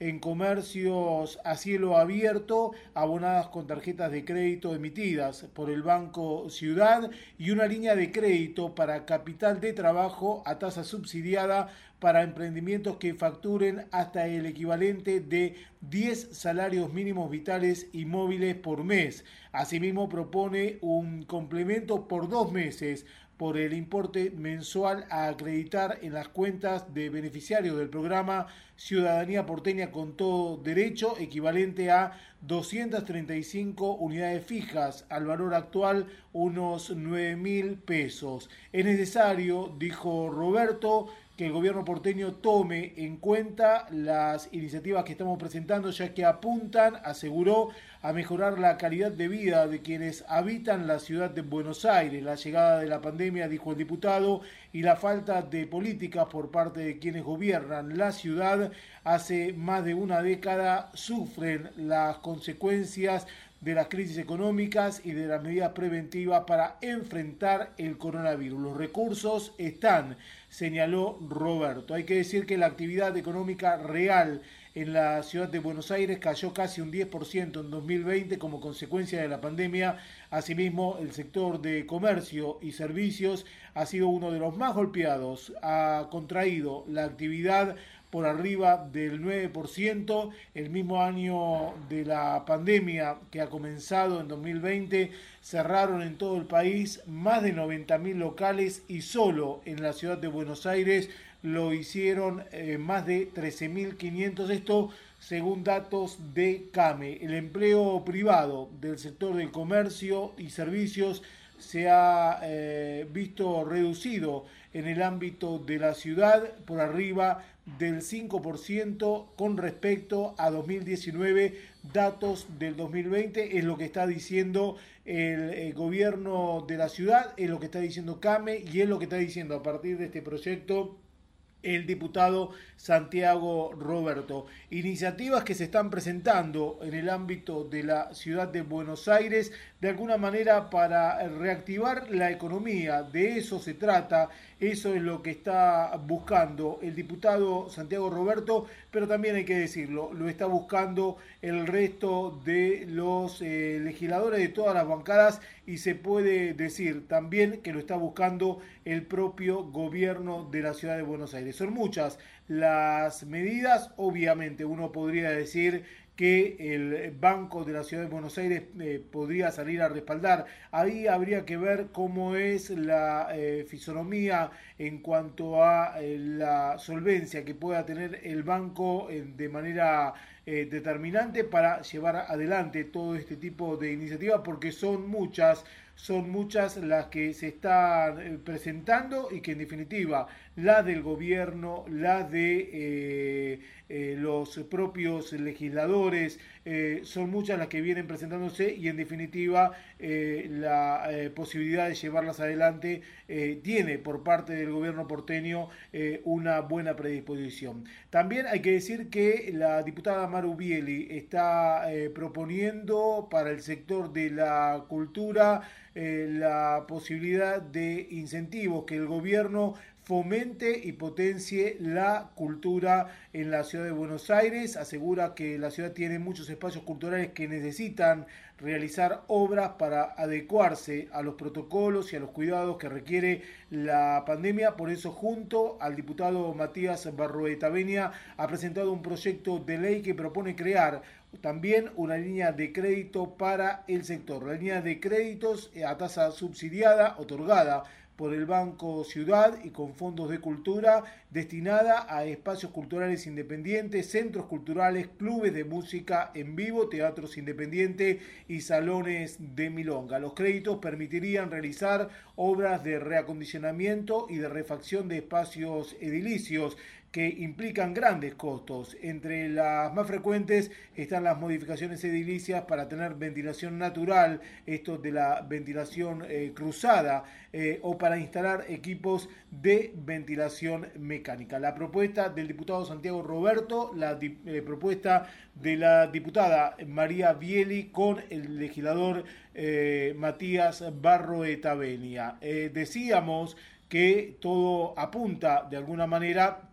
Speaker 5: en comercios a cielo abierto, abonadas con tarjetas de crédito emitidas por el Banco Ciudad y una línea de crédito para capital de trabajo a tasa subsidiada para emprendimientos que facturen hasta el equivalente de 10 salarios mínimos vitales y móviles por mes. Asimismo, propone un complemento por dos meses por el importe mensual a acreditar en las cuentas de beneficiarios del programa Ciudadanía Porteña con todo derecho, equivalente a 235 unidades fijas, al valor actual unos 9 mil pesos. Es necesario, dijo Roberto, que el gobierno porteño tome en cuenta las iniciativas que estamos presentando, ya que apuntan, aseguró, a mejorar la calidad de vida de quienes habitan la ciudad de Buenos Aires. La llegada de la pandemia, dijo el diputado, y la falta de políticas por parte de quienes gobiernan la ciudad hace más de una década sufren las consecuencias de las crisis económicas y de las medidas preventivas para enfrentar el coronavirus. Los recursos están, señaló Roberto. Hay que decir que la actividad económica real en la ciudad de Buenos Aires cayó casi un 10% en 2020 como consecuencia de la pandemia. Asimismo, el sector de comercio y servicios ha sido uno de los más golpeados. Ha contraído la actividad por arriba del 9%, el mismo año de la pandemia que ha comenzado en 2020, cerraron en todo el país más de 90.000 locales y solo en la ciudad de Buenos Aires lo hicieron eh, más de 13.500, esto según datos de CAME. El empleo privado del sector del comercio y servicios se ha eh, visto reducido en el ámbito de la ciudad por arriba del 5% con respecto a 2019, datos del 2020, es lo que está diciendo el, el, gobierno de la ciudad, es lo que está diciendo CAME y es lo que está diciendo a partir de este proyecto el diputado Santiago Roberto. Iniciativas que se están presentando en el ámbito de la ciudad de Buenos Aires, de alguna manera para reactivar la economía. De eso se trata, eso es lo que está buscando el diputado Santiago Roberto, pero también hay que decirlo, lo está buscando el resto de los eh, legisladores de todas las bancadas y se puede decir también que lo está buscando el propio gobierno de la ciudad de Buenos Aires. Son muchas las medidas, obviamente uno podría decir que el Banco de la Ciudad de Buenos Aires eh, podría salir a respaldar. Ahí habría que ver cómo es la eh, fisonomía en cuanto a eh, la solvencia que pueda tener el banco de manera determinante para llevar adelante todo este tipo de iniciativas, porque son muchas son muchas las que se están presentando y que en definitiva la del gobierno, la de eh, eh, los propios legisladores, son muchas las que vienen presentándose y en definitiva la posibilidad de llevarlas adelante tiene por parte del gobierno porteño una buena predisposición. También hay que decir que la diputada Maru Bieli está proponiendo para el sector de la cultura eh, la posibilidad de incentivos, que el gobierno fomente y potencie la cultura en la ciudad de Buenos Aires. Asegura que la ciudad tiene muchos espacios culturales que necesitan realizar obras para adecuarse a los protocolos y a los cuidados que requiere la pandemia. Por eso, junto al diputado Matías Barroeta Benia, ha presentado un proyecto de ley que propone crear también una línea de crédito para el sector. La línea de créditos a tasa subsidiada, otorgada por el Banco Ciudad y con fondos de cultura destinada a espacios culturales independientes, centros culturales, clubes de música en vivo, teatros independientes y salones de milonga. Los créditos permitirían realizar obras de reacondicionamiento y de refacción de espacios edilicios que implican grandes costos. Entre las más frecuentes están las modificaciones edilicias para tener ventilación natural, esto de la ventilación eh, cruzada, eh, o para instalar equipos de ventilación mecánica. La propuesta del diputado Santiago Roberto, la eh, propuesta de la diputada María Bieli con el legislador Matías Barro de Tabenia. decíamos que todo apunta de alguna manera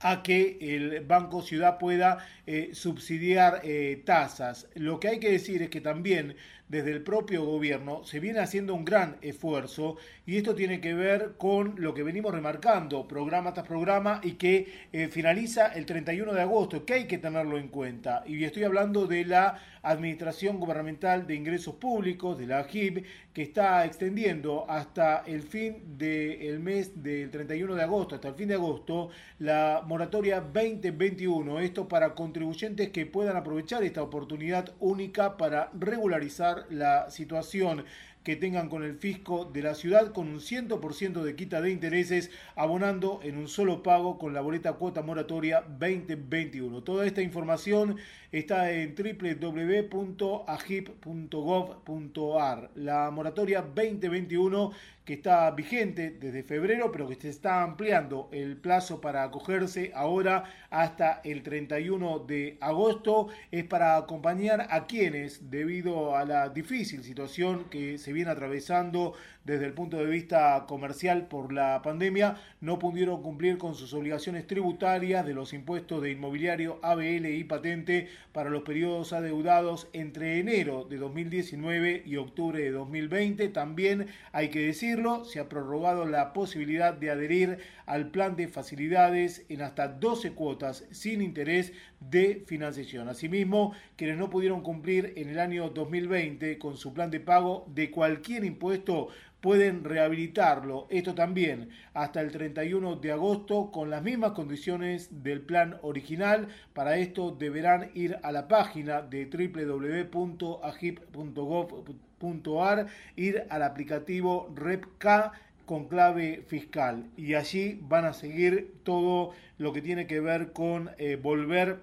Speaker 5: a que el Banco Ciudad pueda eh, subsidiar eh, tasas. Lo que hay que decir es que también desde el propio gobierno se viene haciendo un gran esfuerzo y esto tiene que ver con lo que venimos remarcando programa tras programa y que eh, finaliza el 31 de agosto, que hay que tenerlo en cuenta. Y estoy hablando de la Administración Gubernamental de Ingresos Públicos, de la AGIP, que está extendiendo hasta el fin del mes del 31 de agosto, hasta el fin de agosto, la moratoria 2021. Esto para contribuyentes que puedan aprovechar esta oportunidad única para regularizar la situación que tengan con el fisco de la ciudad con un 100% de quita de intereses, abonando en un solo pago con la boleta cuota moratoria 2021. Toda esta información está en www.agip.gov.ar. La moratoria 2021 que está vigente desde febrero, pero que se está ampliando el plazo para acogerse ahora hasta el 31 de agosto, es para acompañar a quienes, debido a la difícil situación que se viene atravesando desde el punto de vista comercial por la pandemia, no pudieron cumplir con sus obligaciones tributarias de los impuestos de inmobiliario, ABL y patente para los periodos adeudados entre enero de 2019 y octubre de 2020. También hay que decirlo, se ha prorrogado la posibilidad de adherir al plan de facilidades en hasta 12 cuotas sin interés de financiación. Asimismo, quienes no pudieron cumplir en el año 2020 con su plan de pago de cualquier impuesto pueden rehabilitarlo, esto también hasta el 31 de agosto con las mismas condiciones del plan original. Para esto deberán ir a la página de www.agip.gov.ar, ir al aplicativo REPK con clave fiscal y allí van a seguir todo lo que tiene que ver con eh, volver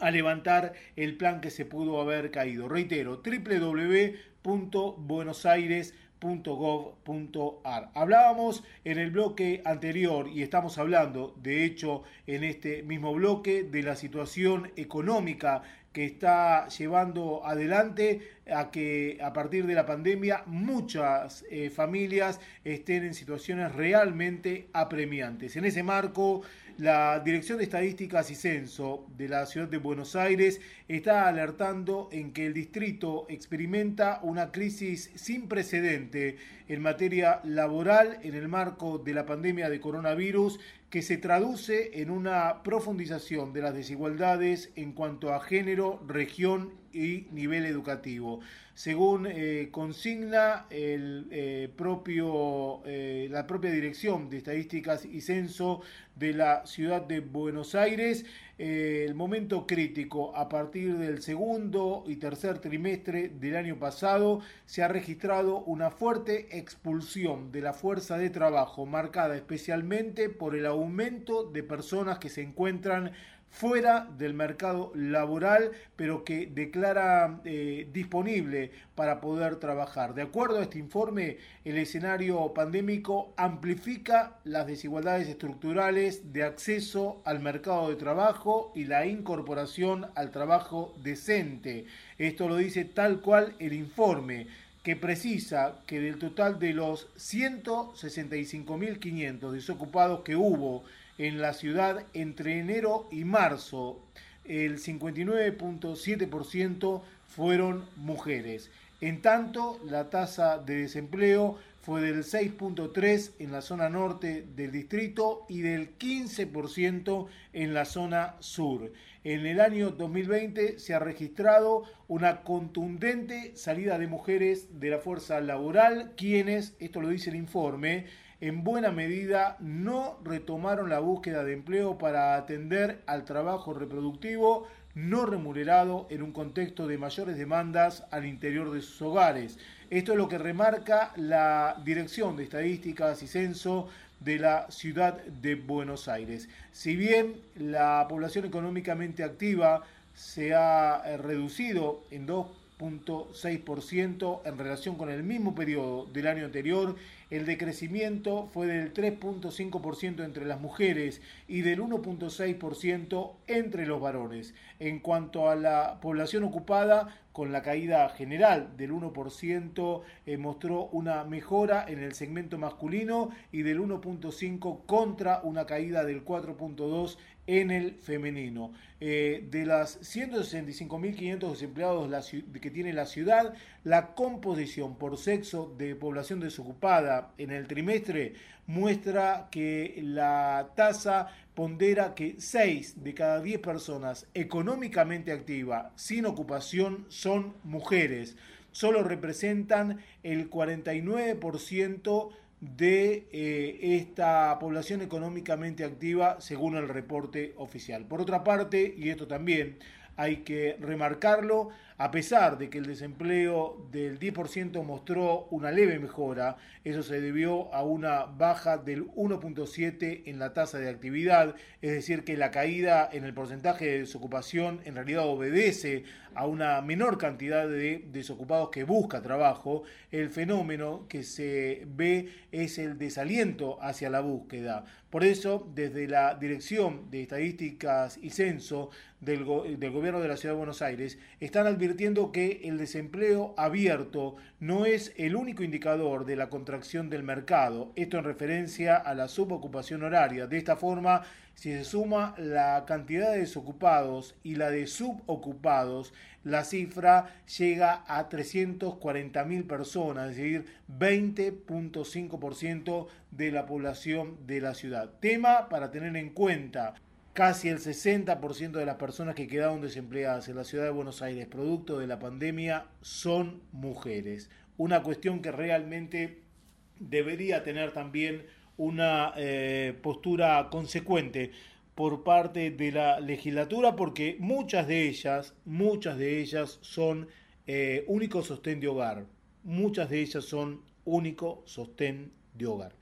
Speaker 5: a levantar el plan que se pudo haber caído. Reitero, www.buenosaires.com .gov.ar. Hablábamos en el bloque anterior y estamos hablando, de hecho, en este mismo bloque de la situación económica que está llevando adelante a que a partir de la pandemia muchas eh, familias estén en situaciones realmente apremiantes. En ese marco, la Dirección de Estadísticas y Censo de la Ciudad de Buenos Aires está alertando en que el distrito experimenta una crisis sin precedente en materia laboral en el marco de la pandemia de coronavirus que se traduce en una profundización de las desigualdades en cuanto a género, región y nivel educativo. Según eh, consigna el, eh, propio, eh, la propia Dirección de Estadísticas y Censo de la Ciudad de Buenos Aires, el momento crítico. A partir del segundo y tercer trimestre del año pasado se ha registrado una fuerte expulsión de la fuerza de trabajo, marcada especialmente por el aumento de personas que se encuentran fuera del mercado laboral, pero que declara eh, disponible para poder trabajar. De acuerdo a este informe, el escenario pandémico amplifica las desigualdades estructurales de acceso al mercado de trabajo y la incorporación al trabajo decente. Esto lo dice tal cual el informe que precisa que del total de los 165.500 desocupados que hubo en la ciudad entre enero y marzo. El 59.7% fueron mujeres. En tanto, la tasa de desempleo fue del 6.3 en la zona norte del distrito y del 15% en la zona sur. En el año 2020 se ha registrado una contundente salida de mujeres de la fuerza laboral, quienes, esto lo dice el informe, en buena medida no retomaron la búsqueda de empleo para atender al trabajo reproductivo no remunerado en un contexto de mayores demandas al interior de sus hogares. Esto es lo que remarca la Dirección de Estadísticas y Censo de la ciudad de Buenos Aires. Si bien la población económicamente activa se ha eh, reducido en 2.6% en relación con el mismo periodo del año anterior el decrecimiento fue del 3.5% entre las mujeres y del 1.6% entre los varones. En cuanto a la población ocupada, con la caída general del 1%, eh, mostró una mejora en el segmento masculino y del 1.5% contra una caída del 4.2% en el femenino. Eh, de las 165.500 desempleados que tiene la ciudad, la composición por sexo de población desocupada en el trimestre muestra que la tasa pondera que 6 de cada 10 personas económicamente activas sin ocupación son mujeres. Solo representan el 49% de eh, esta población económicamente activa según el reporte oficial. Por otra parte, y esto también hay que remarcarlo, a pesar de que el desempleo del 10% mostró una leve mejora, eso se debió a una baja del 1.7 en la tasa de actividad, es decir, que la caída en el porcentaje de desocupación en realidad obedece a una menor cantidad de desocupados que busca trabajo. El fenómeno que se ve es el desaliento hacia la búsqueda. Por eso, desde la Dirección de Estadísticas y Censo del, Gobierno de la Ciudad de Buenos Aires, están advirtiendo que el desempleo abierto no es el único indicador de la contracción del mercado, esto en referencia a la subocupación horaria. De esta forma, si se suma la cantidad de desocupados y la de subocupados, la cifra llega a 340.000 personas, es decir, 20.5% de la población de la ciudad. Tema para tener en cuenta casi el 60% de las personas que quedaron desempleadas en la ciudad de Buenos Aires producto de la pandemia son mujeres. Una cuestión que realmente debería tener también una eh, postura consecuente por parte de la legislatura porque muchas de ellas, muchas de ellas son eh, único sostén de hogar. Muchas de ellas son único sostén de hogar.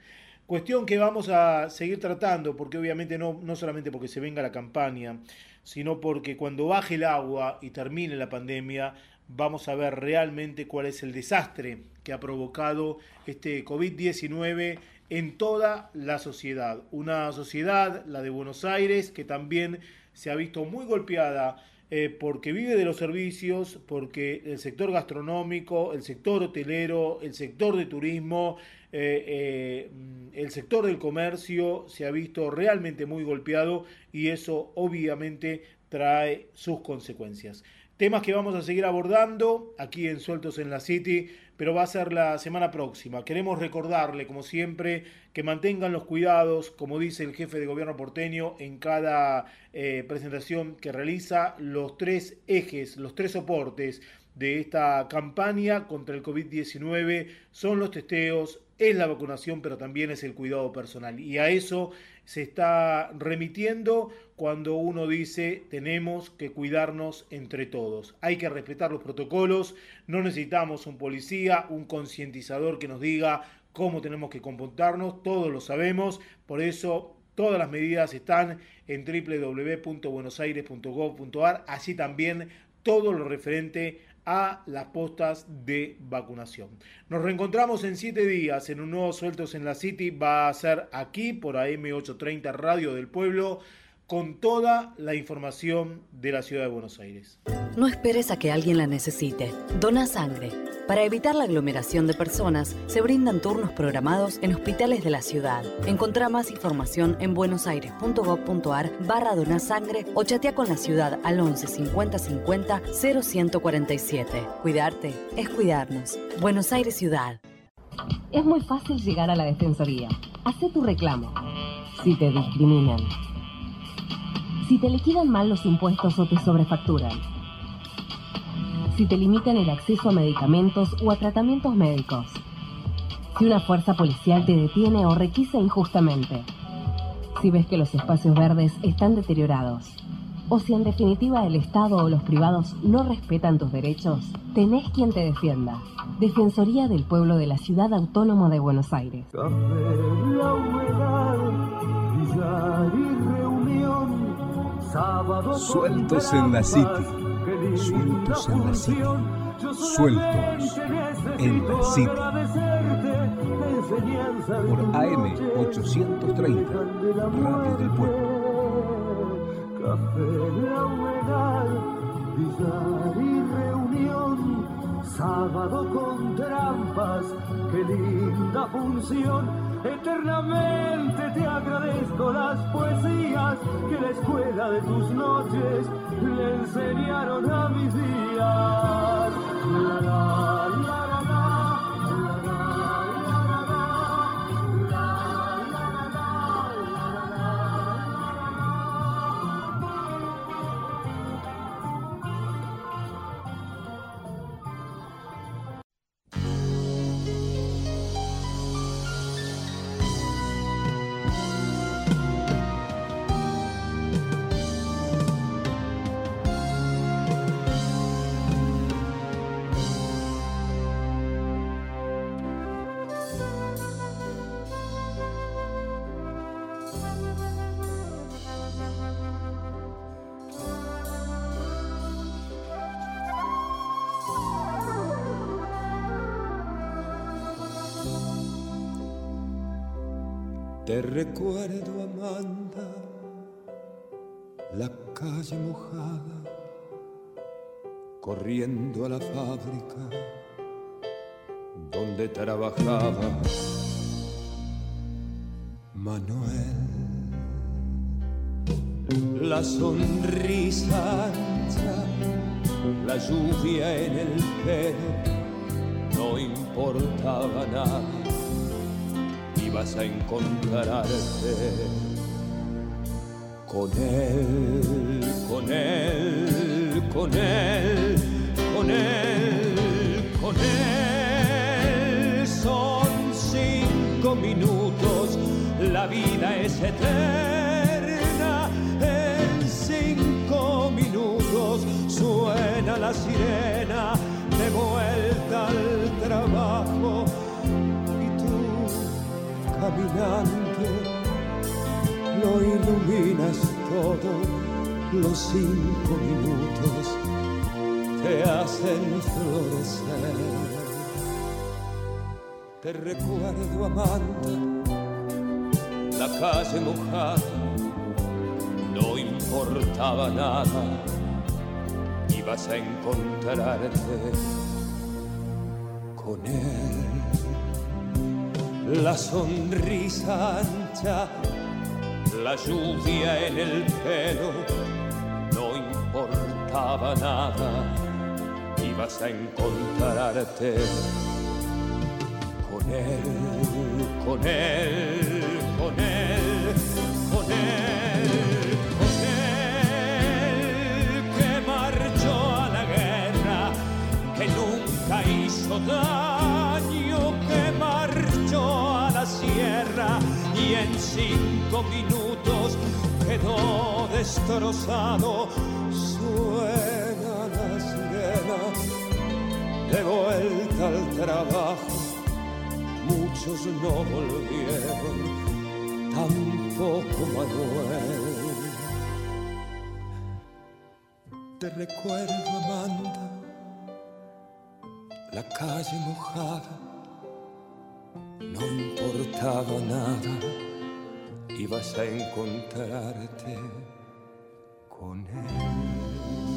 Speaker 5: Cuestión que vamos a seguir tratando, porque obviamente no, no solamente porque se venga la campaña, sino porque cuando baje el agua y termine la pandemia, vamos a ver realmente cuál es el desastre que ha provocado este COVID-19 en toda la sociedad. Una sociedad, la de Buenos Aires, que también se ha visto muy golpeada eh, porque vive de los servicios, porque el sector gastronómico, el sector hotelero, el sector de turismo, eh, eh, el sector del comercio se ha visto realmente muy golpeado y eso obviamente trae sus consecuencias. Temas que vamos a seguir abordando aquí en Sueltos en la City, pero va a ser la semana próxima. Queremos recordarle, como siempre, que mantengan los cuidados, como dice el jefe de gobierno porteño en cada eh, presentación que realiza, los tres ejes, los tres soportes de esta campaña contra el COVID-19 son los testeos, es la vacunación, pero también es el cuidado personal. Y a eso se está remitiendo cuando uno dice tenemos que cuidarnos entre todos. Hay que respetar los protocolos, no necesitamos un policía, un concientizador que nos diga cómo tenemos que comportarnos, todos lo sabemos, por eso todas las medidas están en www.buenosaires.gov.ar, así también todo lo referente a las postas de vacunación. Nos reencontramos en siete días en un nuevo Sueltos en la City. Va a ser aquí por AM830 Radio del Pueblo con toda la información de la ciudad de Buenos Aires.
Speaker 3: No esperes a que alguien la necesite. Dona sangre. Para evitar la aglomeración de personas, se brindan turnos programados en hospitales de la ciudad. Encontrá más información en buenosaires.gov.ar barra donasangre o chatea con la ciudad al 11 50 50 0147. Cuidarte es cuidarnos. Buenos Aires Ciudad.
Speaker 4: Es muy fácil llegar a la Defensoría. Hacé tu reclamo. Si te discriminan si te liquidan mal los impuestos o te sobrefacturan. Si te limitan el acceso a medicamentos o a tratamientos médicos. Si una fuerza policial te detiene o requisa injustamente. Si ves que los espacios verdes están deteriorados. O si en definitiva el Estado o los privados no respetan tus derechos, tenés quien te defienda. Defensoría del Pueblo de la Ciudad Autónoma de Buenos Aires.
Speaker 2: Sueltos en la City. Sueltos en la City. Sueltos en la City. Por AM 830, Radio del Pueblo.
Speaker 1: Café la humedad, y reunión, sábado con trampas, qué linda función
Speaker 8: Eternamente te agradezco las poesías que la escuela de tus noches le enseñaron a mis días. La,
Speaker 1: Te recuerdo, Amanda, la calle mojada, corriendo a la fábrica donde trabajaba Manuel. La sonrisa ancha, la lluvia en el pelo, no importaba nada vas a encontrarte con él, con él, con él, con él, con él. Son cinco minutos, la vida es eterna. En cinco minutos suena la sirena de vuelta al caminando, lo iluminas todo, los cinco minutos te hacen florecer. Te recuerdo, amante, la calle mojada, no importaba nada, ibas a encontrarte con él la sonrisa ancha, la lluvia en el pelo, no importaba nada, ibas a encontrarte con él, con él, con él, con él, con él, que marchó a la guerra, que nunca hizo daño, en cinco minutos quedó destrozado. Suena la sirena de vuelta al trabajo. Muchos no volvieron, tampoco Manuel. Te recuerdo, Amanda, la calle mojada no importaba nada, ibas a encontrarte con él.